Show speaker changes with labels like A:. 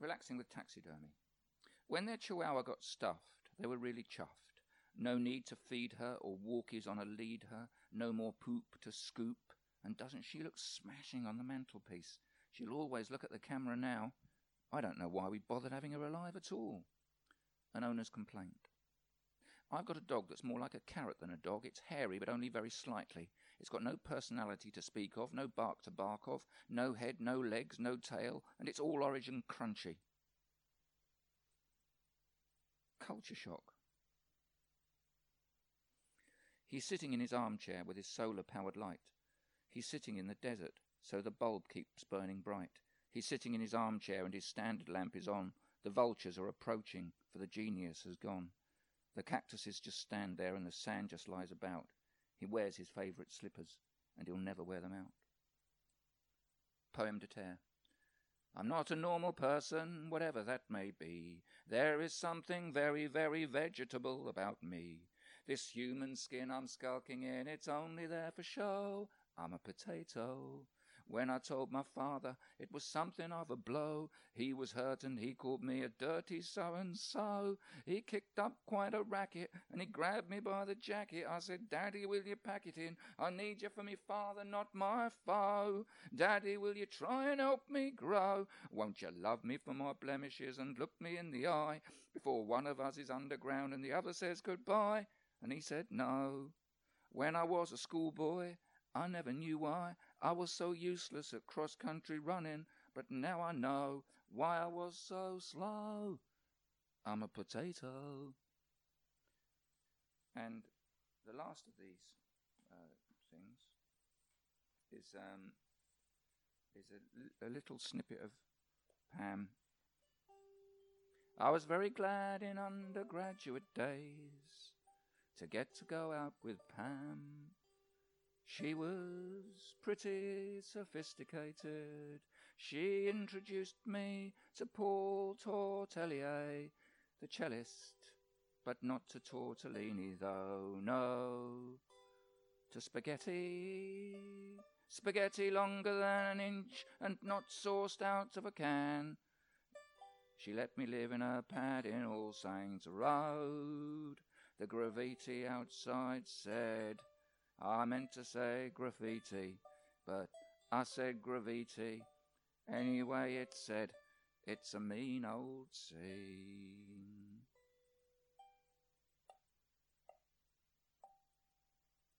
A: relaxing with taxidermy. When their chihuahua got stuffed, they were really chuffed. No need to feed her or walkies on a lead her, no more poop to scoop. And doesn't she look smashing on the mantelpiece? She'll always look at the camera now. I don't know why we bothered having her alive at all. An owner's complaint. I've got a dog that's more like a carrot than a dog. It's hairy, but only very slightly. It's got no personality to speak of, no bark to bark of, no head, no legs, no tail, and it's all origin crunchy. Culture shock. He's sitting in his armchair with his solar powered light. He's sitting in the desert, so the bulb keeps burning bright. He's sitting in his armchair and his standard lamp is on. The vultures are approaching, for the genius has gone. The cactuses just stand there and the sand just lies about. He wears his favourite slippers, and he'll never wear them out. Poem de terre. I'm not a normal person, whatever that may be. There is something very, very vegetable about me. This human skin I'm skulking in, it's only there for show. I'm a potato. When I told my father it was something of a blow, he was hurt and he called me a dirty so and so. He kicked up quite a racket and he grabbed me by the jacket. I said, Daddy, will you pack it in? I need you for me father, not my foe. Daddy, will you try and help me grow? Won't you love me for my blemishes and look me in the eye before one of us is underground and the other says goodbye? And he said, No. When I was a schoolboy, I never knew why I was so useless at cross country running, but now I know why I was so slow. I'm a potato. And the last of these uh, things is um, is a, a little snippet of Pam. I was very glad in undergraduate days to get to go out with Pam. She was pretty sophisticated. She introduced me to Paul Tortelier, the cellist, but not to Tortellini, though, no. To spaghetti, spaghetti longer than an inch and not sauced out of a can. She let me live in her pad in All Saints Road. The graffiti outside said, I meant to say graffiti, but I said graffiti. Anyway, it said, it's a mean old scene.